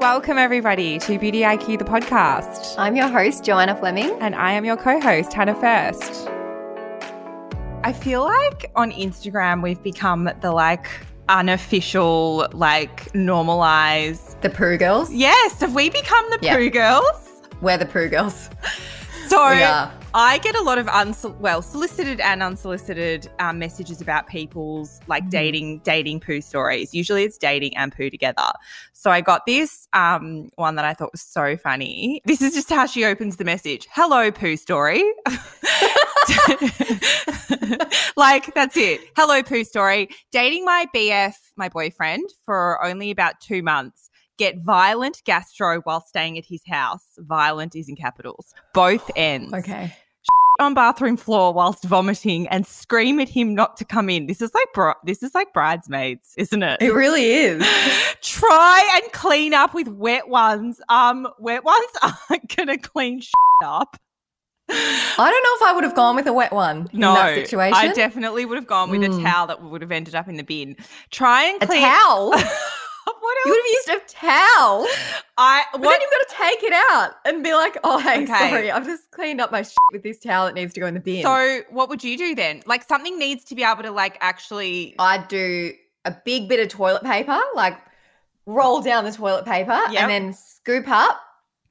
Welcome, everybody, to Beauty IQ, the podcast. I'm your host, Joanna Fleming. And I am your co host, Hannah First. I feel like on Instagram, we've become the like unofficial, like normalized. The Poo Girls? Yes. Have we become the. Poo Girls? We're the Poo Girls. So I get a lot of unsol- well solicited and unsolicited um, messages about people's like mm-hmm. dating dating poo stories. Usually it's dating and poo together. So I got this um, one that I thought was so funny. This is just how she opens the message. Hello, poo story. like that's it. Hello, poo story. Dating my BF, my boyfriend, for only about two months get violent gastro while staying at his house. Violent is in capitals. Both ends. Okay. On bathroom floor whilst vomiting and scream at him not to come in. This is like bro- this is like bridesmaids, isn't it? It really is. Try and clean up with wet ones. Um, wet ones aren't gonna clean up. I don't know if I would have gone with a wet one no, in that situation. I definitely would have gone with mm. a towel that would have ended up in the bin. Try and clean a towel. what else? You would have used a towel. I what? But then you've got to take it out and be like, oh, hey, okay. sorry, I've just cleaned up my shit with this towel that needs to go in the bin. So what would you do then? Like something needs to be able to like actually. I'd do a big bit of toilet paper, like roll down the toilet paper yep. and then scoop up,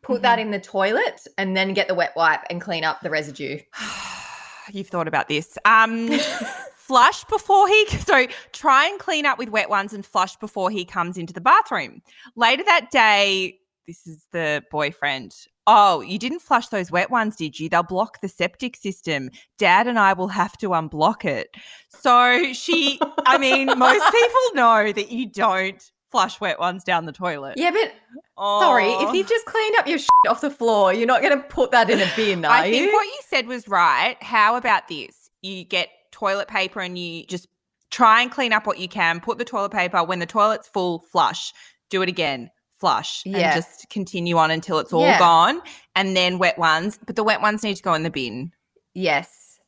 put mm-hmm. that in the toilet, and then get the wet wipe and clean up the residue. You've thought about this. Um flush before he so try and clean up with wet ones and flush before he comes into the bathroom. Later that day, this is the boyfriend. Oh, you didn't flush those wet ones, did you? They'll block the septic system. Dad and I will have to unblock it. So she, I mean, most people know that you don't flush wet ones down the toilet. Yeah, but oh. sorry, if you've just cleaned up your shit off the floor, you're not going to put that in a bin, are I you? think what you said was right. How about this? You get toilet paper and you just try and clean up what you can. Put the toilet paper when the toilet's full, flush. Do it again, flush, yeah. and just continue on until it's all yeah. gone. And then wet ones, but the wet ones need to go in the bin. Yes.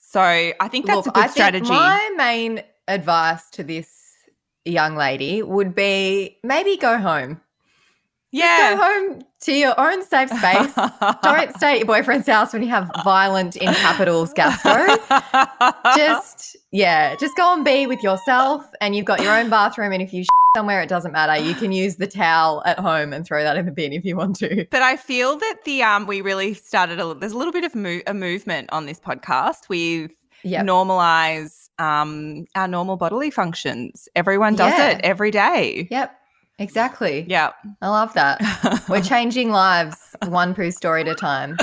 So I think that's Look, a good I strategy. my main advice to this young lady would be maybe go home. Yeah. Just go home to your own safe space. Don't stay at your boyfriend's house when you have violent in capitals gastro. just yeah, just go and be with yourself and you've got your own bathroom and if you somewhere it doesn't matter. You can use the towel at home and throw that in the bin if you want to. But I feel that the um we really started a there's a little bit of mo- a movement on this podcast. We've yep. normalize um our normal bodily functions. Everyone does yeah. it every day. Yep. Exactly. Yeah. I love that. We're changing lives one poo story at a time.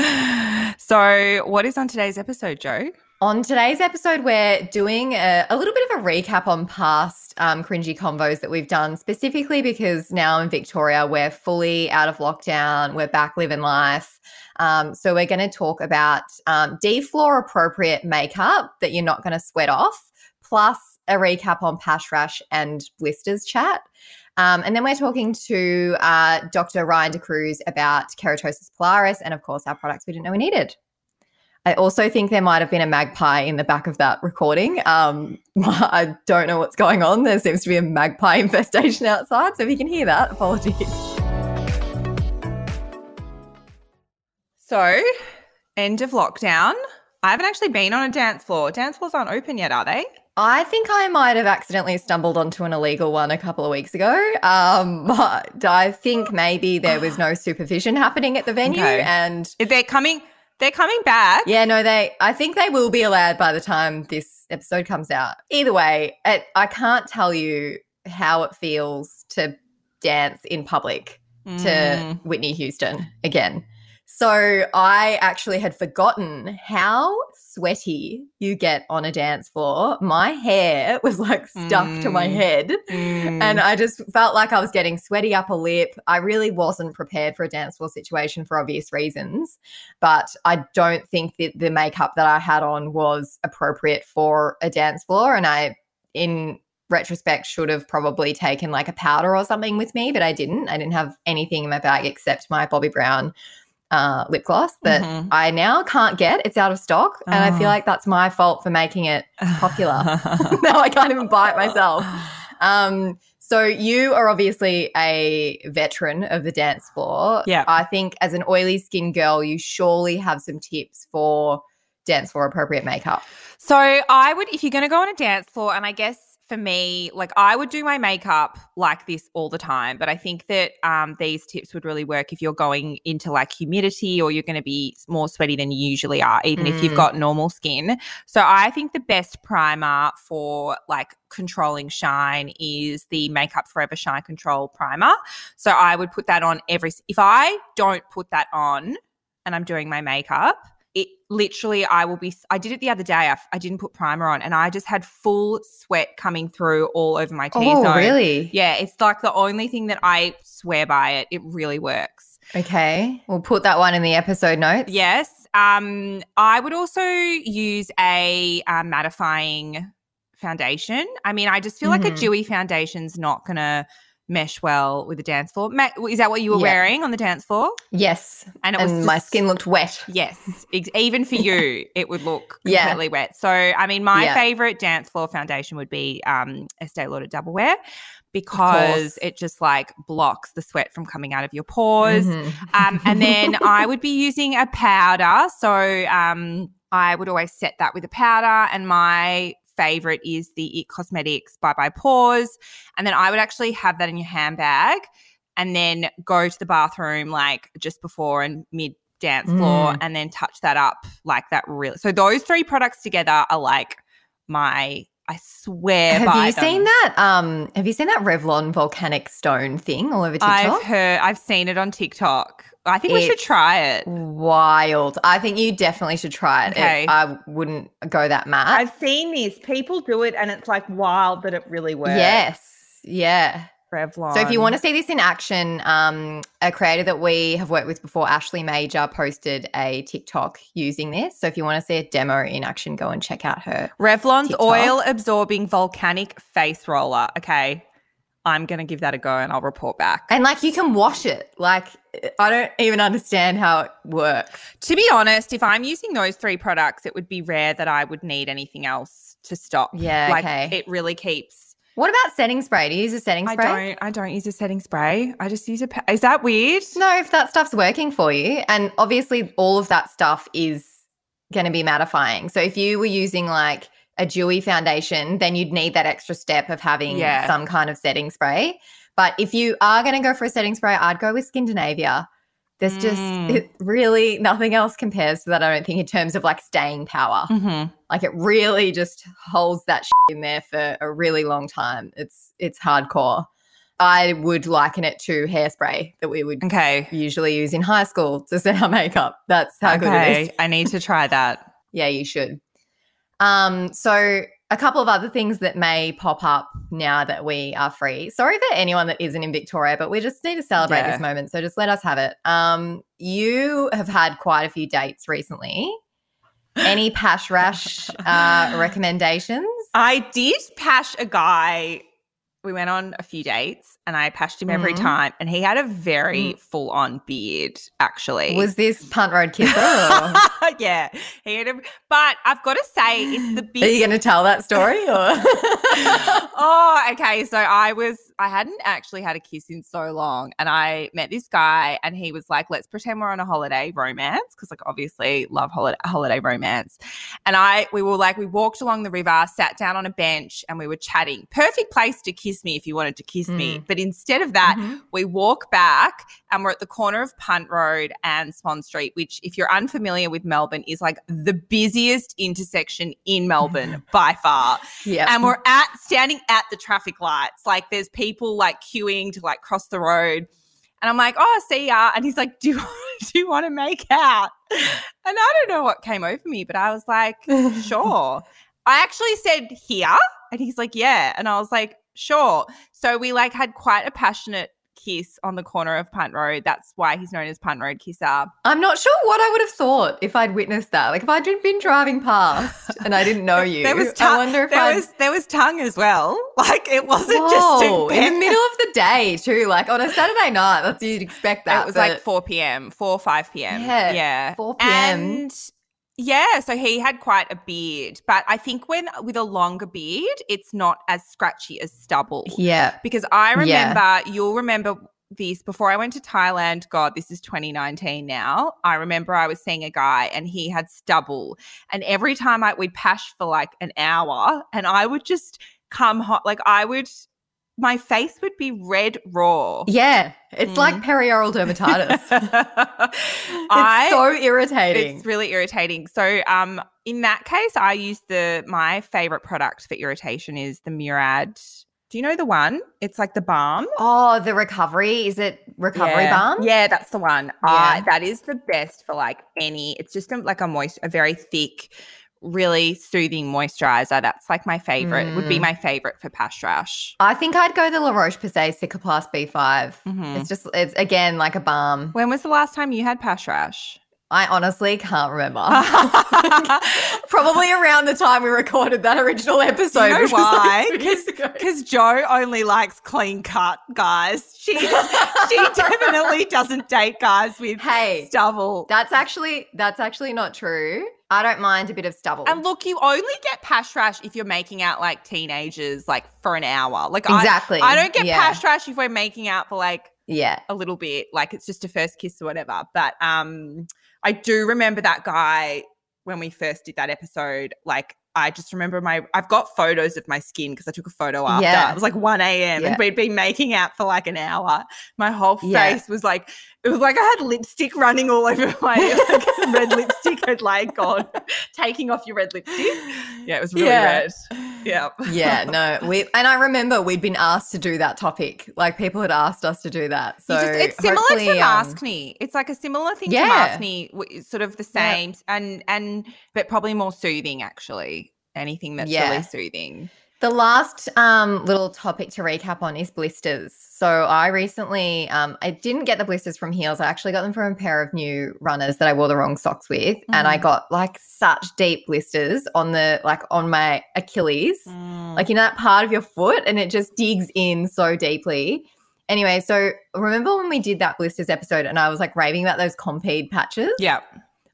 So, what is on today's episode, Joe? On today's episode, we're doing a, a little bit of a recap on past um, cringy convos that we've done, specifically because now in Victoria, we're fully out of lockdown, we're back living life. Um, so, we're going to talk about um, defloor appropriate makeup that you're not going to sweat off, plus a recap on pash rash and blisters chat. Um, and then we're talking to uh, Dr. Ryan De Cruz about keratosis pilaris and, of course, our products we didn't know we needed. I also think there might have been a magpie in the back of that recording. Um, I don't know what's going on. There seems to be a magpie infestation outside. So if you can hear that, apologies. So, end of lockdown. I haven't actually been on a dance floor. Dance floors aren't open yet, are they? I think I might have accidentally stumbled onto an illegal one a couple of weeks ago. Um, but I think maybe there was no supervision happening at the venue, okay. and they're coming. They're coming back. Yeah, no, they. I think they will be allowed by the time this episode comes out. Either way, it, I can't tell you how it feels to dance in public mm. to Whitney Houston again. So I actually had forgotten how sweaty you get on a dance floor. My hair was like stuck to my Mm. head. Mm. And I just felt like I was getting sweaty upper lip. I really wasn't prepared for a dance floor situation for obvious reasons. But I don't think that the makeup that I had on was appropriate for a dance floor. And I, in retrospect, should have probably taken like a powder or something with me, but I didn't. I didn't have anything in my bag except my Bobbi Brown uh, lip gloss that Mhm. I now can't get. It's out of stock. And I feel Oh. like that's my fault for making it popular. now I can't even buy it myself. Um, so you are obviously a veteran of the dance floor. Yeah. I think as an oily skin girl, you surely have some tips for dance floor appropriate makeup. So I would, if you're going to go on a dance floor, and I guess for me, like I would do my makeup like this all the time, but I think that um, these tips would really work if you're going into like humidity or you're going to be more sweaty than you usually are, even if you've Mm. got normal skin. So I think the best primer for like controlling shine is the Makeup Forever Shine Control Primer. So I would put that on every, if I don't put that on and I'm doing my makeup, it literally i will be i did it the other day i, I didn't put primer on and i just had full sweat coming through all over my t-zone Oh, really? yeah it's like the only thing that i swear by it it really works Okay. We'll put that one in the episode notes. yes um i would also use a uh, mattifying foundation i mean i just feel like a Mhm. dewy foundation's not gonna mesh well with the dance floor Ma- is that what you were Yeah. wearing on the dance floor Yes. and it was And my just- skin looked wet. Yes, ex- even for you, it would look Yeah. completely wet. So, I mean, my Yeah. favorite dance floor foundation would be um, Estee Lauder Double Wear because it just like blocks the sweat from coming out of your pores. Mhm. Um, and then I would be using a powder. So um, I would always set that with a powder. And my favorite is the It Cosmetics Bye Bye Pores. And then I would actually have that in your handbag and then go to the bathroom like just before and mid dance floor Mm. and then touch that up like that really. So those three products together are like my I swear have by you them. seen that? Um, have you seen that Revlon volcanic stone thing all over TikTok? I've heard I've seen it on TikTok. I think we should try it. Wild. I think you definitely should try it. It- Okay. I wouldn't go that mad. I've seen this. People do it and it's like wild that it really works. Yes. Yeah. Revlon. So if you want to see this in action, um, a creator that we have worked with before, Ashley Major, posted a TikTok using this. So if you want to see a demo in action, go and check out her. Revlon's TikTok. oil absorbing volcanic face roller. Okay. I'm going to give that a go and I'll report back. And like you can wash it. Like I don't even understand how it works. To be honest, if I'm using those three products, it would be rare that I would need anything else to stop. Yeah, Like okay. it really keeps What about setting spray? Do you use a setting spray? I don't I don't use a setting spray. I just use a pa- Is that weird? No, if that stuff's working for you. And obviously, all of that stuff is going to be mattifying. So if you were using like a dewy foundation, then you'd need that extra step of having Yeah. some kind of setting spray. But if you are going to go for a setting spray, I'd go with Skindinavia. There's just Mm. it really nothing else compares to that, I don't think, in terms of like staying power. Mhm. Like it really just holds that in there for a really long time. It's it's hardcore. I would liken it to hairspray that we would Okay. usually use in high school to set our makeup. That's how good it okay. I need to try that. Yeah, you should. Um, so a couple of other things that may pop up now that we are free. Sorry for anyone that isn't in Victoria, but we just need to celebrate Yeah. this moment. So just let us have it. Um, you have had quite a few dates recently. Any pash rash uh, recommendations? I did pash a guy. We went on a few dates and I pashed him every Mhm. time. And he had a very full on beard, actually. Was this Punt Road Kisser? Yeah. He had a, but I've got to say, it's the big. are you going to tell that story? Or? oh, okay. So I was, I hadn't actually had a kiss in so long. And I met this guy and he was like, let's pretend we're on a holiday romance. Cause like obviously love holiday, holiday romance. And I, we were like, we walked along the river, sat down on a bench and we were chatting. Perfect place to kiss me if you wanted to kiss me. Mm. But instead of that, Mhm. we walk back and we're at the corner of Punt Road and Swan Street, which, if you're unfamiliar with Melbourne, is like the busiest intersection in Melbourne by far Yeah. and we're at standing at the traffic lights like there's people like queuing to like cross the road And I'm like, oh, see ya. And he's like, do you, do you want to make out? And I don't know what came over me, but I was like, sure. I actually said here. And he's like, yeah. And I was like, sure. So we like had quite a passionate kiss on the corner of Punt Road. That's why he's known as Punt Road Kisser. I'm not sure what I would have thought if I'd witnessed that. Like if I'd been driving past and I didn't know you. There was I tongue. wonder if there I'd was there was tongue as well. Like it wasn't Whoa, just in the middle of the day too, like on a Saturday night. That's you'd expect that. It was like 4 p.m., 4 5 p.m. Yeah, yeah, 4 p.m.. And yeah, so he had quite a beard, but I think when with a longer beard, it's not as scratchy as stubble. yeah, Because I Yeah. remember, you'll remember this before I went to Thailand. God, this is 2019 now. I remember I was seeing a guy and he had stubble, and every time I we'd pash for like an hour, and I would just come hot, like I would. My face would be red raw. yeah. It's like Mm. perioral dermatitis. it's I so irritating. it's really irritating. So um in that case I use the my favorite product for irritation is the Murad. Do you know the one? It's like the balm. oh, the recovery is it recovery yeah. balm? Yeah, that's the one. Yeah. Uh, that is the best for like any. It's just a, like a moist, a very thick, really soothing moisturizer. That's like my favorite. Would be Mm. my favorite for pash rash. I think I'd go the La Roche Posay Cicaplast B5. Mhm. It's just it's again like a balm. When was the last time you had pash rash? I honestly can't remember. Probably around the time we recorded that original episode. know which why? Because Joe only likes clean cut guys. She she definitely doesn't date guys with Hey, stubble. that's actually that's actually not true. I don't mind a bit of stubble. and look, you only get pash rash if you're making out like teenagers, like for an hour. Like exactly. I, I don't get yeah. pash rash if we're making out for like Yeah. a little bit, like it's just a first kiss or whatever. But um, I do remember that guy when we first did that episode. Like, I just remember my, I've got photos of my skin because I took a photo after. Yeah. It was like 1 a.m. Yeah. and we'd been making out for like an hour. My whole face Yeah. was like, it was like I had lipstick running all over my like, red lipstick had like gone, taking off your red lipstick. Yeah, it was really red. Yeah. Yeah, no, we and I remember we'd been asked to do that topic. Like people had asked us to do that. So just, it's similar to um, Mask Me. It's like a similar thing Yeah. to Ask Me, sort of the Yeah. same, and and but probably more soothing. Actually, anything that's Yeah. really soothing. The last um, little topic to recap on is blisters. So I recently, um, I didn't get the blisters from heels. I actually got them from a pair of new runners that I wore the wrong socks with, and I Mhm. got like such deep blisters on the like on my Achilles, Mm. like you know that part of your foot, and it just digs in so deeply. Anyway, so remember when we did that blisters episode, and I was like raving about those Compeed patches? yeah.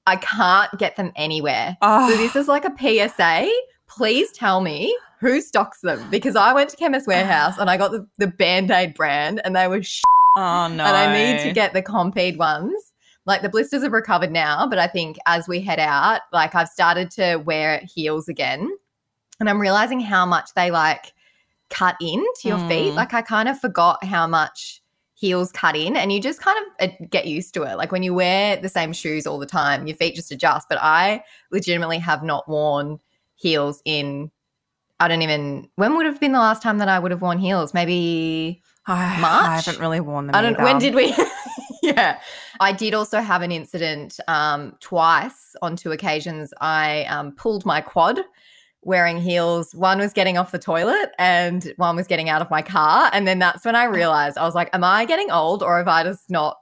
I can't get them anywhere. Oh, So this is like a PSA. Please tell me who stocks them because I went to Chemist Warehouse and I got the, the Band-Aid brand and they were sh- oh no. and I need to get the Compeed ones. Like the blisters have recovered now, but I think as we head out, like I've started to wear heels again and I'm realizing how much they like cut into your feet. Mm. Like I kind of forgot how much heels cut in and you just kind of uh, get used to it. Like when you wear the same shoes all the time, your feet just adjust. But I legitimately have not worn heels in I don't even when would have been the last time that I would have worn heels? Maybe I, March? I haven't really worn them. I don't either. when did we Yeah. I did also have an incident um twice on two occasions. I um pulled my quad wearing heels. One was getting off the toilet and one was getting out of my car. And then that's when I realized I was like, Am I getting old or have I just not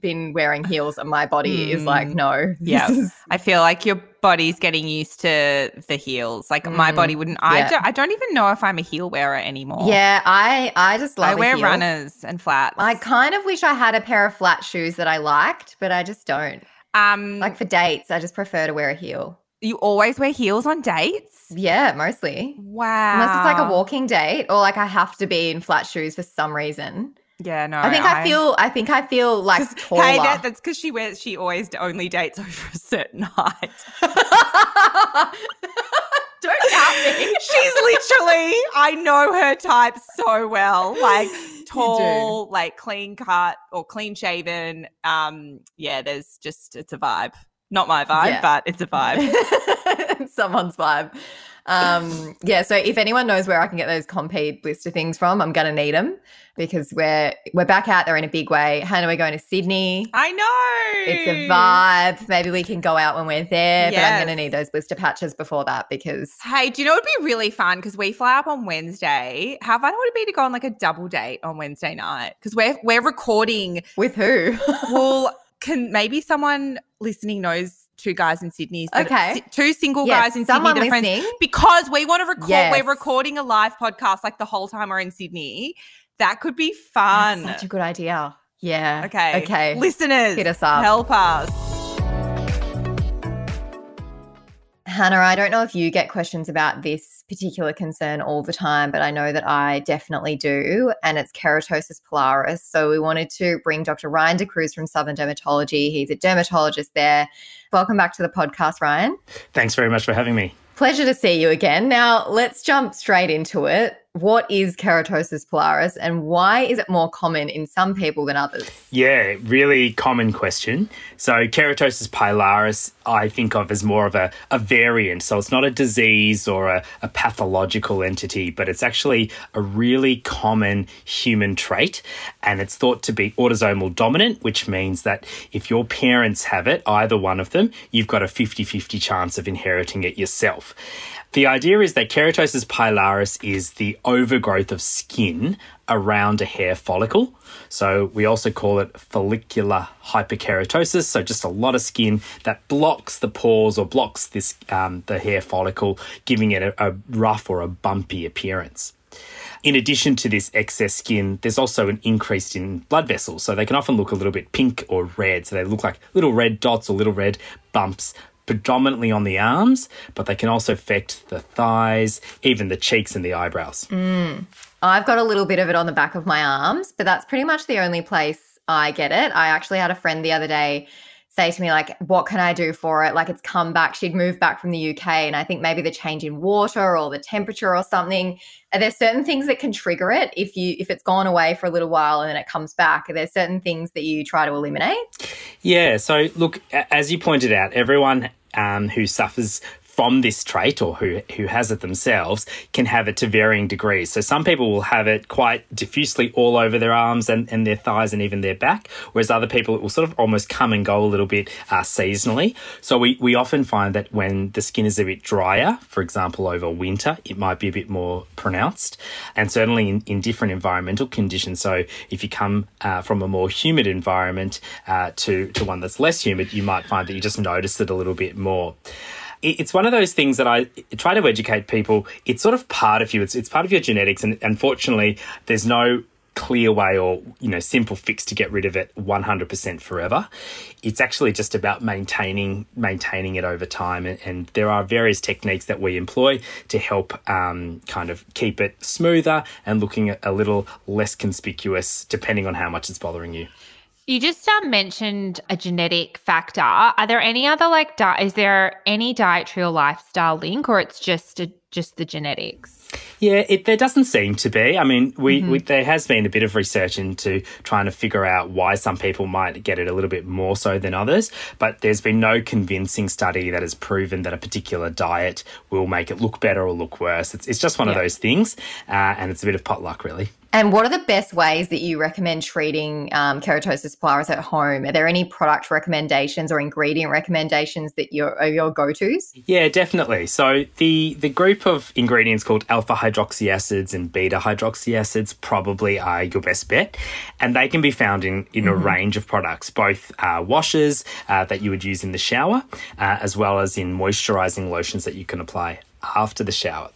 been wearing heels and my body is like, Mm. no. Yeah. I feel like your body's getting used to the heels. Like my Mm, body wouldn't. I yeah. don't. I don't even know if I'm a heel wearer anymore. Yeah, I I just love I wear heel. runners and flats. I kind of wish I had a pair of flat shoes that I liked, but I just don't. um, Like for dates, I just prefer to wear a heel. you always wear heels on dates. Yeah, mostly. Wow. Unless it's like a walking date or like I have to be in flat shoes for some reason. Yeah, no. I think I, feel I think I feel like taller. Hey, that, that's because she wears. She always only dates over a certain height. Don't doubt me. She's literally. I know her type so well. Like tall, like clean cut or clean shaven. Um, yeah. There's just it's a vibe. Not my vibe, Yeah. but it's a vibe. Someone's vibe. Um, yeah, so if anyone knows where I can get those Compeed blister things from, I'm gonna need them because we're we're back out there in a big way. Hannah, we're going to Sydney. I know. It's a vibe. Maybe we can go out when we're there, but I'm gonna need those blister patches before that because Hey, do you know it'd be really fun? Because we fly up on Wednesday. How fun would it be to go on like a double date on Wednesday night? Because we're we're recording. with who? Well, can maybe someone listening knows two guys in Sydney? Okay. two single Yes, guys in Sydney that are friends. listening. Because we want to record. Yes. We're recording a live podcast like the whole time we're in Sydney. That could be fun. Such a good idea. Yeah. Okay. Okay. Listeners, Hit us up. Help us. Hannah, I don't know if you get questions about this particular concern all the time, but I know that I definitely do. And it's keratosis pilaris. So we wanted to bring Dr. Ryan De Cruz from Southern Dermatology. He's a dermatologist there. Welcome back to the podcast, Ryan. Thanks very much for having me. Pleasure to see you again. Now, let's jump straight into it. What is keratosis pilaris and why is it more common in some people than others? Yeah, really common question. So, keratosis pilaris, I think of as more of a, a variant. So, it's not a disease or a, a pathological entity, but it's actually a really common human trait. And it's thought to be autosomal dominant, which means that if your parents have it, either one of them, you've got a 50 50 chance of inheriting it yourself. The idea is that keratosis pilaris is the overgrowth of skin around a hair follicle. So we also call it follicular hyperkeratosis. So just a lot of skin that blocks the pores or blocks this um, the hair follicle, giving it a, a rough or a bumpy appearance. In addition to this excess skin, there's also an increase in blood vessels. So they can often look a little bit pink or red. So they look like little red dots or little red bumps predominantly on the arms, but they can also affect the thighs, even the cheeks and the eyebrows. Mm. I've got a little bit of it on the back of my arms, but that's pretty much the only place I get it. I actually had a friend the other day say to me, like, what can I do for it? Like, it's come back. She'd moved back from the UK, and I think maybe the change in water or the temperature or something. Are there certain things that can trigger it if you if it's gone away for a little while and then it comes back? Are there certain things that you try to eliminate? Yeah, so look, as you pointed out, everyone um, who suffers from this trait or who, who has it themselves can have it to varying degrees. So some people will have it quite diffusely all over their arms and, and their thighs and even their back, whereas other people it will sort of almost come and go a little bit uh, seasonally. So we, we often find that when the skin is a bit drier, for example, over winter, it might be a bit more pronounced. And certainly in, in different environmental conditions. So if you come uh, from a more humid environment uh, to, to one that's less humid, you might find that you just notice it a little bit more it's one of those things that I try to educate people. It's sort of part of you. It's it's part of your genetics, and unfortunately, there's no clear way or you know simple fix to get rid of it 100% forever it's actually just about maintaining maintaining it over time and, and there are various techniques that we employ to help um, kind of keep it smoother and looking a a little less conspicuous depending on how much it's bothering you You just um, mentioned a genetic factor. Are there any other like di- is there any dietary or lifestyle link or it's just a, just the genetics? Yeah, it, there doesn't seem to be. I mean, we, Mm-hmm. we there has been a bit of research into trying to figure out why some people might get it a little bit more so than others, but there's been no convincing study that has proven that a particular diet will make it look better or look worse. It's, it's just one of those things, uh, and it's a bit of potluck, really. And what are the best ways that you recommend treating um, keratosis pilaris at home? Are there any product recommendations or ingredient recommendations that you're, are your go tos? Yeah, definitely. So the the group of ingredients called alpha hydroxy acids and beta hydroxy acids probably are your best bet, and they can be found in in a range of products, both uh, washes uh, that you would use in the shower, uh, as well as in moisturizing lotions that you can apply after the shower.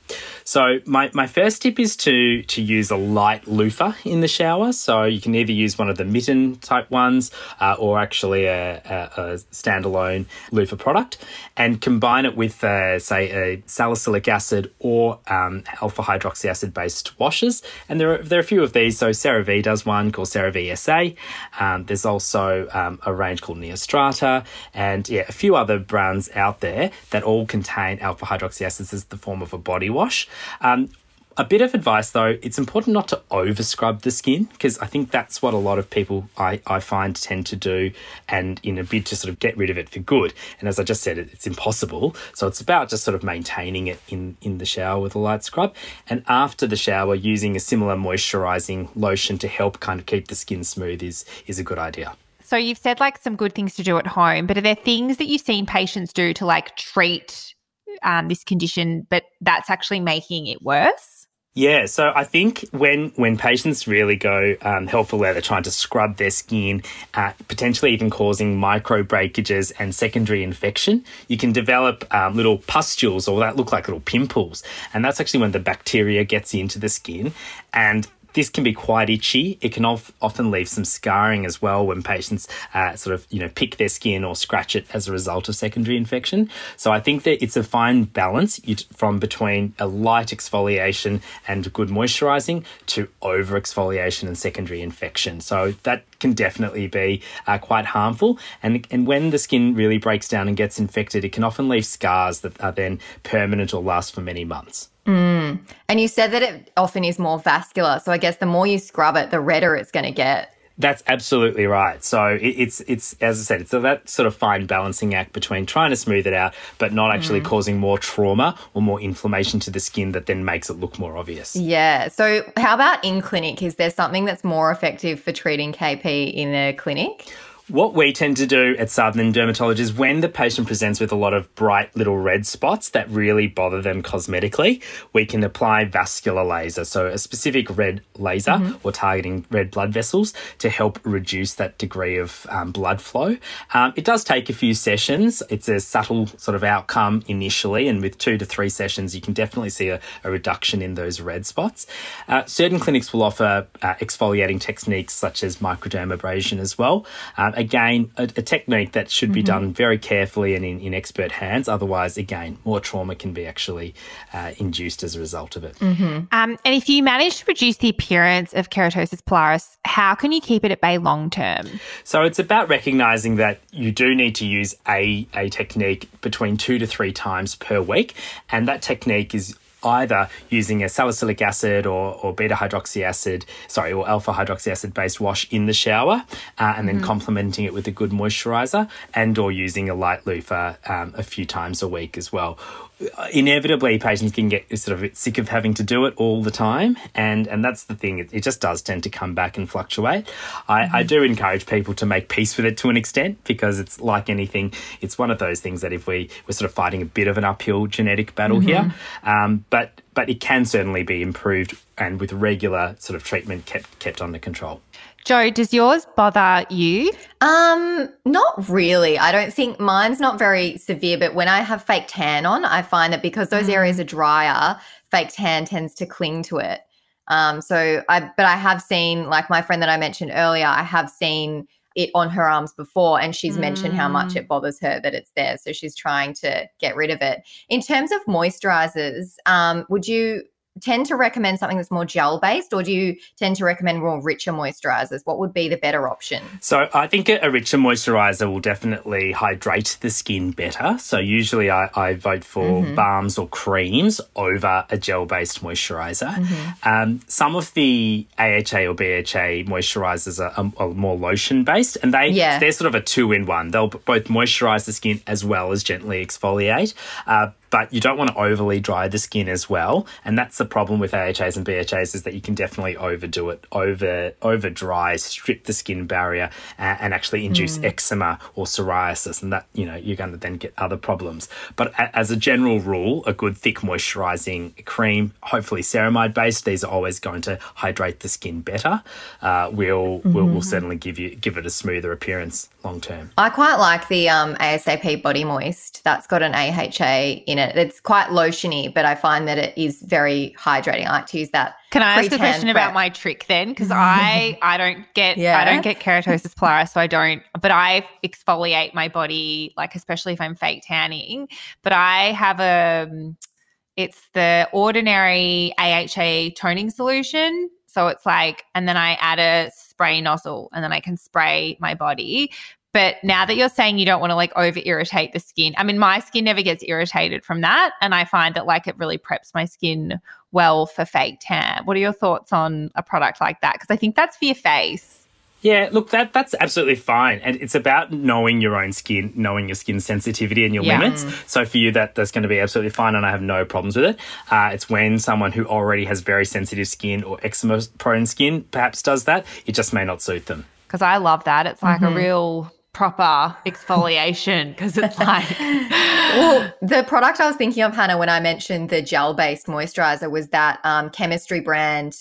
So my, my first tip is to to use a light loofah in the shower. So you can either use one of the mitten type ones uh, or actually a, a, a standalone loofah product and combine it with uh, say a salicylic acid or um, alpha hydroxy acid based washes. And there are, there are a few of these. So CeraVe does one called CeraVe SA. Um, there's also um, a range called Neostrata and yeah, a few other brands out there that all contain alpha hydroxy acids as the form of a body wash. Um, A bit of advice though, it's important not to over scrub the skin because I think that's what a lot of people I, I find tend to do and in a bid to sort of get rid of it for good. And as I just said, it, it's impossible. So it's about just sort of maintaining it in, in the shower with a light scrub. And after the shower, using a similar moisturizing lotion to help kind of keep the skin smooth is, is a good idea. So you've said like some good things to do at home, but are there things that you've seen patients do to like treat um, this condition, but that's actually making it worse? Yeah, so I think when when patients really go um, helpful where they're trying to scrub their skin, uh, potentially even causing micro breakages and secondary infection, you can develop um, little pustules or that look like little pimples, and that's actually when the bacteria gets into the skin, and this can be quite itchy. It can often leave some scarring as well when patients uh, sort of you know pick their skin or scratch it as a result of secondary infection. So I think that it's a fine balance from between a light exfoliation and good moisturizing to over exfoliation and secondary infection. So that can definitely be uh, quite harmful. And, and when the skin really breaks down and gets infected, it can often leave scars that are then permanent or last for many months. Mm. And you said that it often is more vascular. So I guess the more you scrub it, the redder it's going to get. That's absolutely right. So it, it's it's as I said, it's that sort of fine balancing act between trying to smooth it out, but not actually mm. causing more trauma or more inflammation to the skin that then makes it look more obvious. Yeah. So how about in clinic? Is there something that's more effective for treating KP in a clinic? What we tend to do at Southern Dermatology is when the patient presents with a lot of bright little red spots that really bother them cosmetically, we can apply vascular laser, so a specific red laser mm-hmm. or targeting red blood vessels to help reduce that degree of um, blood flow. Um, it does take a few sessions. It's a subtle sort of outcome initially, and with two to three sessions, you can definitely see a, a reduction in those red spots. Uh, certain clinics will offer uh, exfoliating techniques such as microdermabrasion as well. Um, again, a, a technique that should be mm-hmm. done very carefully and in, in, expert hands. Otherwise, again, more trauma can be actually uh, induced as a result of it. Mm-hmm. Um, and if you manage to reduce the appearance of keratosis pilaris, how can you keep it at bay long term? So it's about recognizing that you do need to use a, a technique between two to three times per week. And that technique is either using a salicylic acid or, or beta hydroxy acid, sorry, or alpha hydroxy acid based wash in the shower, uh, and then mm-hmm. complementing it with a good moisturizer, and or using a light loofah um, a few times a week as well inevitably patients can get sort of sick of having to do it all the time and and that's the thing it, it just does tend to come back and fluctuate I, mm-hmm. I do encourage people to make peace with it to an extent because it's like anything it's one of those things that if we we're sort of fighting a bit of an uphill genetic battle mm-hmm. here um, but but it can certainly be improved and with regular sort of treatment kept kept under control Jo, does yours bother you? Um, not really. I don't think mine's not very severe, but when I have fake tan on, I find that because those mm. areas are drier, fake tan tends to cling to it. Um, so I but I have seen like my friend that I mentioned earlier, I have seen it on her arms before and she's mm. mentioned how much mm. it bothers her that it's there so she's trying to get rid of it in terms of moisturizers um, would you tend to recommend something that's more gel based, or do you tend to recommend more richer moisturizers? What would be the better option? So, I think a richer moisturizer will definitely hydrate the skin better. So, usually I, I vote for mm-hmm. balms or creams over a gel based moisturizer. Mm-hmm. Um, some of the AHA or BHA moisturizers are, are, are more lotion based, and they yeah. they're sort of a two in one. They'll both moisturize the skin as well as gently exfoliate. Uh, but you don't want to overly dry the skin as well. And that's the problem with AHAs and BHAs is that you can definitely overdo it, over over dry, strip the skin barrier, and, and actually induce mm. eczema or psoriasis, and that you know you're going to then get other problems. But a, as a general rule, a good thick moisturising cream, hopefully ceramide based, these are always going to hydrate the skin better. Uh, will mm-hmm. will will certainly give you give it a smoother appearance long term. I quite like the um, ASAP Body Moist. That's got an AHA in it. It's quite lotiony, but I find that it is very hydrating. I like to use that. Can I ask a question prep. about my trick then? Because I I don't get yeah. I don't get keratosis pilaris, so I don't. But I exfoliate my body, like especially if I'm fake tanning. But I have a it's the ordinary AHA toning solution. So it's like, and then I add a spray nozzle and then I can spray my body But now that you're saying you don't want to like over irritate the skin, I mean, my skin never gets irritated from that. And I find that like it really preps my skin well for fake tan. What are your thoughts on a product like that? Because I think that's for your face. Yeah, look, that that's absolutely fine, and it's about knowing your own skin, knowing your skin sensitivity and your yeah. limits. So for you, that that's going to be absolutely fine, and I have no problems with it. Uh, it's when someone who already has very sensitive skin or eczema prone skin perhaps does that, it just may not suit them. Because I love that. It's like mm-hmm. a real proper exfoliation because it's like well the product i was thinking of hannah when i mentioned the gel based moisturizer was that um, chemistry brand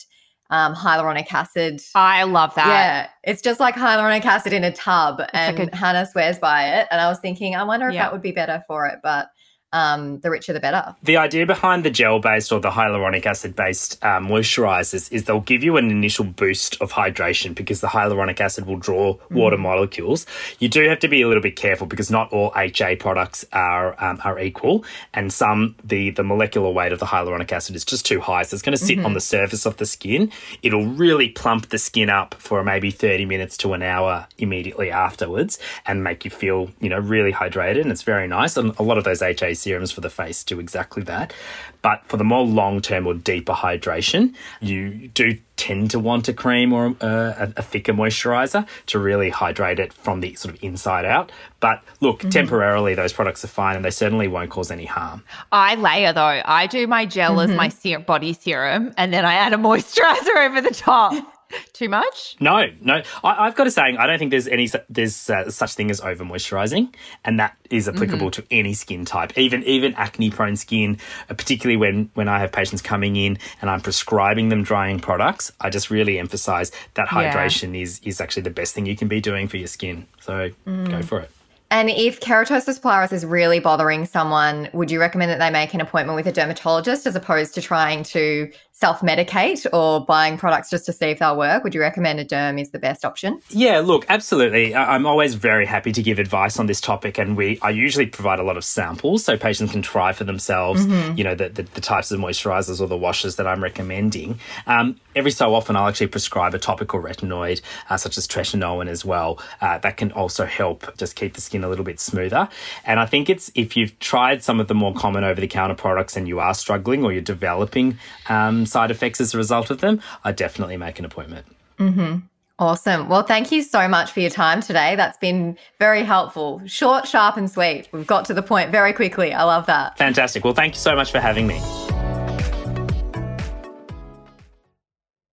um, hyaluronic acid. I love that. Yeah, it's just like hyaluronic acid in a tub, it's and like a- Hannah swears by it. And I was thinking, I wonder if yeah. that would be better for it, but um, the richer the better. The idea behind the gel based or the hyaluronic acid based um, moisturizers is they'll give you an initial boost of hydration because the hyaluronic acid will draw mm. water molecules. You do have to be a little bit careful because not all HA products are um, are equal, and some the the molecular weight of the hyaluronic acid is just too high, so it's going to sit mm-hmm. on the surface of the skin. It'll really plump the skin up for maybe thirty minutes to an hour immediately afterwards, and make you feel you know really hydrated, and it's very nice. And a lot of those HA serums for the face do exactly that. But for the more long term or deeper hydration, you do tend to want a cream or uh, a, thicker moisturizer to really hydrate it from the sort of inside out. But look, mm-hmm. temporarily those products are fine and they certainly won't cause any harm. I layer though. I do my gel mm-hmm. as my ser- body serum and then I add a moisturizer over the top. Too much? No, no. I, have got a saying. I don't think there's any there's uh, such thing as over moisturizing, and that is applicable mm-hmm. to any skin type, even even acne prone skin. Uh, particularly when when I have patients coming in and I'm prescribing them drying products, I just really emphasize that hydration yeah. is is actually the best thing you can be doing for your skin. So mm. go for it. And if keratosis pilaris is really bothering someone, would you recommend that they make an appointment with a dermatologist as opposed to trying to self medicate or buying products just to see if they'll work? Would you recommend a derm is the best option? Yeah, look, absolutely. I'm always very happy to give advice on this topic, and we I usually provide a lot of samples so patients can try for themselves. Mm-hmm. You know, the, the, the, types of moisturizers or the washes that I'm recommending. Um, every so often, I'll actually prescribe a topical retinoid, uh, such as tretinoin as well. Uh, that can also help just keep the skin a little bit smoother. And I think it's if you've tried some of the more common over the counter products and you are struggling or you're developing um, side effects as a result of them, I definitely make an appointment. Mm-hmm. Awesome. Well, thank you so much for your time today. That's been very helpful. Short, sharp, and sweet. We've got to the point very quickly. I love that. Fantastic. Well, thank you so much for having me.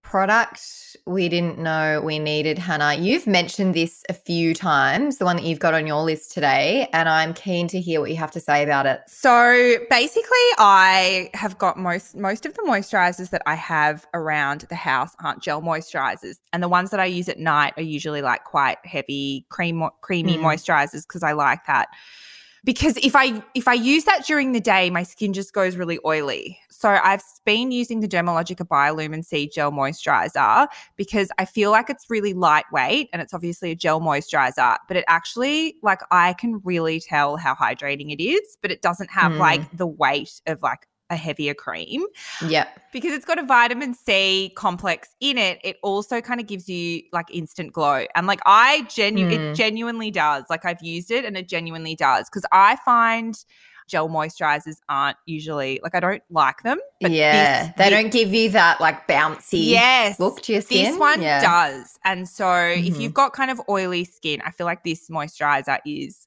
Product we didn't know we needed, Hannah. You've mentioned this a few times, the one that you've got on your list today, and I'm keen to hear what you have to say about it. So basically, I have got most most of the moisturizers that I have around the house aren't gel moisturizers, and the ones that I use at night are usually like quite heavy, cream creamy mm. moisturizers because I like that because if I if I use that during the day, my skin just goes really oily. So I've been using the Dermalogica Biolumin C Gel Moisturizer because I feel like it's really lightweight and it's obviously a gel moisturizer, but it actually like I can really tell how hydrating it is, but it doesn't have mm. like the weight of like a heavier cream. Yeah. Because it's got a vitamin C complex in it, it also kind of gives you like instant glow. And like I genu mm. it genuinely does. Like I've used it and it genuinely does. Cause I find gel moisturizers aren't usually like I don't like them. yeah, this, they this, don't give you that like bouncy yes, look to your skin. This one yeah. does, and so mm-hmm. if you've got kind of oily skin, I feel like this moisturizer is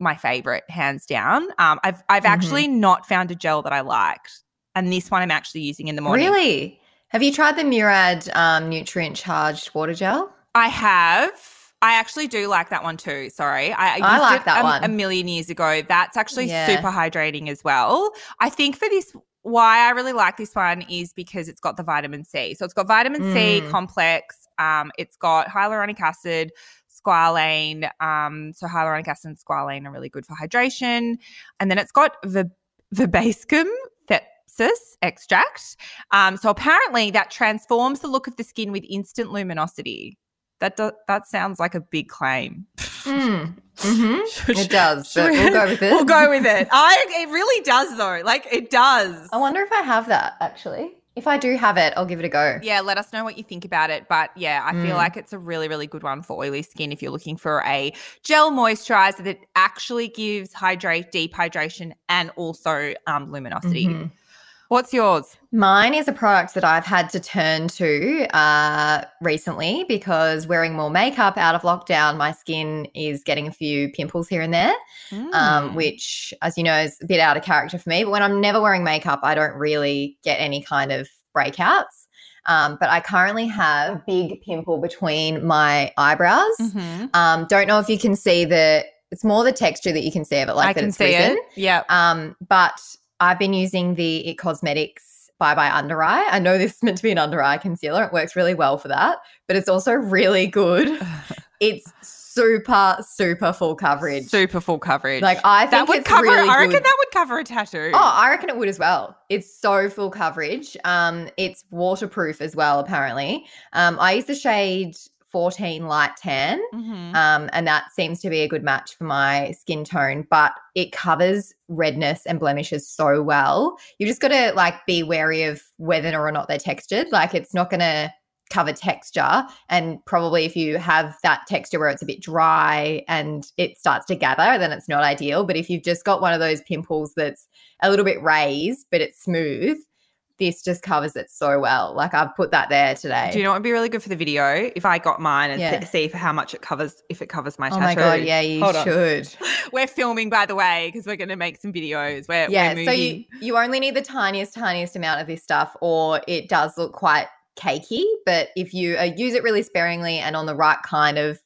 my favorite, hands down. Um, I've I've mm-hmm. actually not found a gel that I liked, and this one I'm actually using in the morning. Really? Have you tried the Murad um, nutrient charged water gel? I have. I actually do like that one too. Sorry, I, I, like that a, one a million years ago. That's actually yeah. super hydrating as well. I think for this, why I really like this one is because it's got the vitamin C. So it's got vitamin mm. C complex. Um, it's got hyaluronic acid, squalane. Um, so hyaluronic acid and squalane are really good for hydration. And then it's got the verbascum thapsus extract. Um, so apparently that transforms the look of the skin with instant luminosity. That do- that sounds like a big claim. Mm. Mm-hmm. it does, but we'll go with it. We'll go with it. I it really does though. Like it does. I wonder if I have that actually. If I do have it, I'll give it a go. Yeah, let us know what you think about it. But yeah, I mm. feel like it's a really, really good one for oily skin if you're looking for a gel moisturizer that actually gives hydrate, deep hydration, and also um, luminosity. Mm-hmm. What's yours? Mine is a product that I've had to turn to uh, recently because wearing more makeup out of lockdown, my skin is getting a few pimples here and there, um, mm. um, which, as you know, is a bit out of character for me. But when I'm never wearing makeup, I don't really get any kind of breakouts. Um, but I currently have a big pimple between my eyebrows. Mm-hmm. Um, don't know if you can see the. It's more the texture that you can see of it, like I that can it's see risen. it. Yeah. Um, but I've been using the It Cosmetics Bye Bye Under Eye. I know this is meant to be an under eye concealer. It works really well for that, but it's also really good. it's super, super full coverage. Super full coverage. Like I think that would cover. Really I reckon good. that would cover a tattoo. Oh, I reckon it would as well. It's so full coverage. Um, it's waterproof as well. Apparently, um, I use the shade 14 light tan. Mm-hmm. Um, and that seems to be a good match for my skin tone, but it covers redness and blemishes so well. You just got to like be wary of whether or not they're textured. Like it's not going to cover texture. And probably if you have that texture where it's a bit dry and it starts to gather, then it's not ideal. But if you've just got one of those pimples that's a little bit raised, but it's smooth, this just covers it so well. Like I've put that there today. Do you know what would be really good for the video? If I got mine and yeah. see for how much it covers, if it covers my tattoo. Oh my god, yeah, you Hold should. we're filming, by the way, because we're going to make some videos. Where yeah, so you you only need the tiniest, tiniest amount of this stuff, or it does look quite cakey. But if you uh, use it really sparingly and on the right kind of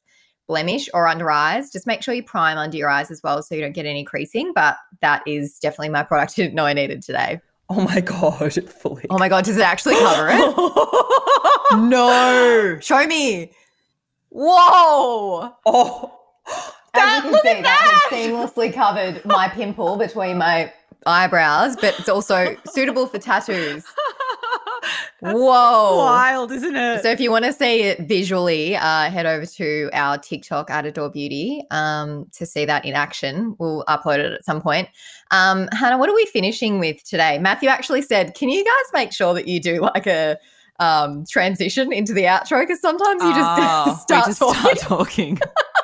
blemish or under eyes, just make sure you prime under your eyes as well, so you don't get any creasing. But that is definitely my product. I didn't know I needed today. Oh my god, fully. Oh my god, does it actually cover it? no. Show me. Whoa. Oh. As you can see, that. that has seamlessly covered my pimple between my eyebrows, but it's also suitable for tattoos. Whoa. Wild, isn't it? So if you want to see it visually, uh, head over to our TikTok at Adore Beauty um, to see that in action. We'll upload it at some point. Um, Hannah, what are we finishing with today? Matthew actually said, can you guys make sure that you do like a um, transition into the outro? Because sometimes you just, oh, start, just talking. start talking.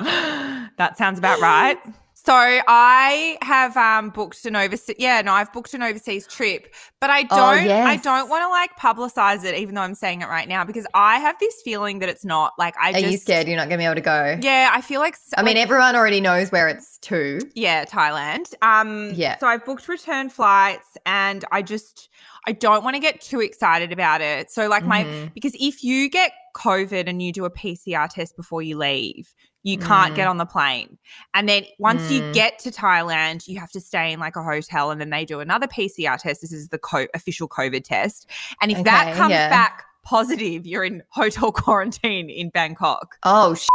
that sounds about right. So I have um, booked an overseas. Yeah, no, I've booked an overseas trip, but I oh, don't. Oh, yes. I don't want to like publicize it, even though I'm saying it right now, because I have this feeling that it's not like I. Are just, you scared you're not going to be able to go? Yeah, I feel like. I mean, everyone already knows where it's to. Yeah, Thailand. Um. Yeah. So I've booked return flights, and I just I don't want to get too excited about it. So like mm-hmm. my because if you get COVID and you do a PCR test before you leave, you can't mm. get on the plane. And then once mm. you get to Thailand, you have to stay in like a hotel and then they do another PCR test. This is the co- official COVID test. And if okay, that comes yeah. back positive, you're in hotel quarantine in Bangkok. Oh, sh-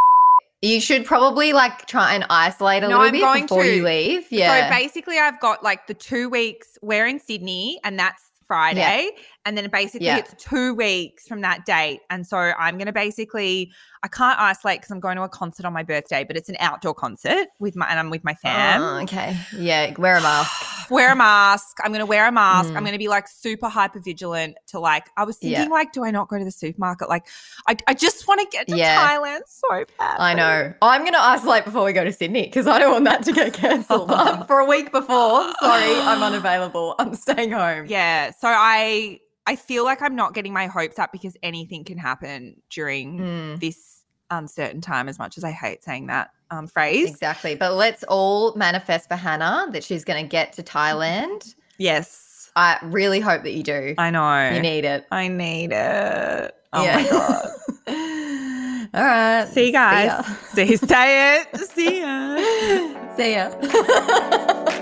you should probably like try and isolate a no, little I'm bit going before to. you leave. Yeah. So basically, I've got like the two weeks. We're in Sydney, and that's Friday. Yeah. And then basically yeah. it's two weeks from that date. And so I'm going to basically, I can't isolate because I'm going to a concert on my birthday, but it's an outdoor concert with my, and I'm with my fam. Oh, okay. Yeah. Wear a mask. Wear a mask. I'm going to wear a mask. Mm. I'm going to be like super hyper vigilant to like, I was thinking yeah. like, do I not go to the supermarket? Like, I, I just want to get to yeah. Thailand so bad. I know. I'm going to isolate before we go to Sydney because I don't want that to get cancelled for a week before. Sorry, I'm unavailable. I'm staying home. Yeah. So I, I feel like I'm not getting my hopes up because anything can happen during mm. this uncertain time, as much as I hate saying that um, phrase. Exactly. But let's all manifest for Hannah that she's going to get to Thailand. Yes. I really hope that you do. I know. You need it. I need it. Oh yeah. my God. all right. See you guys. See you. Stay it. See ya. See ya.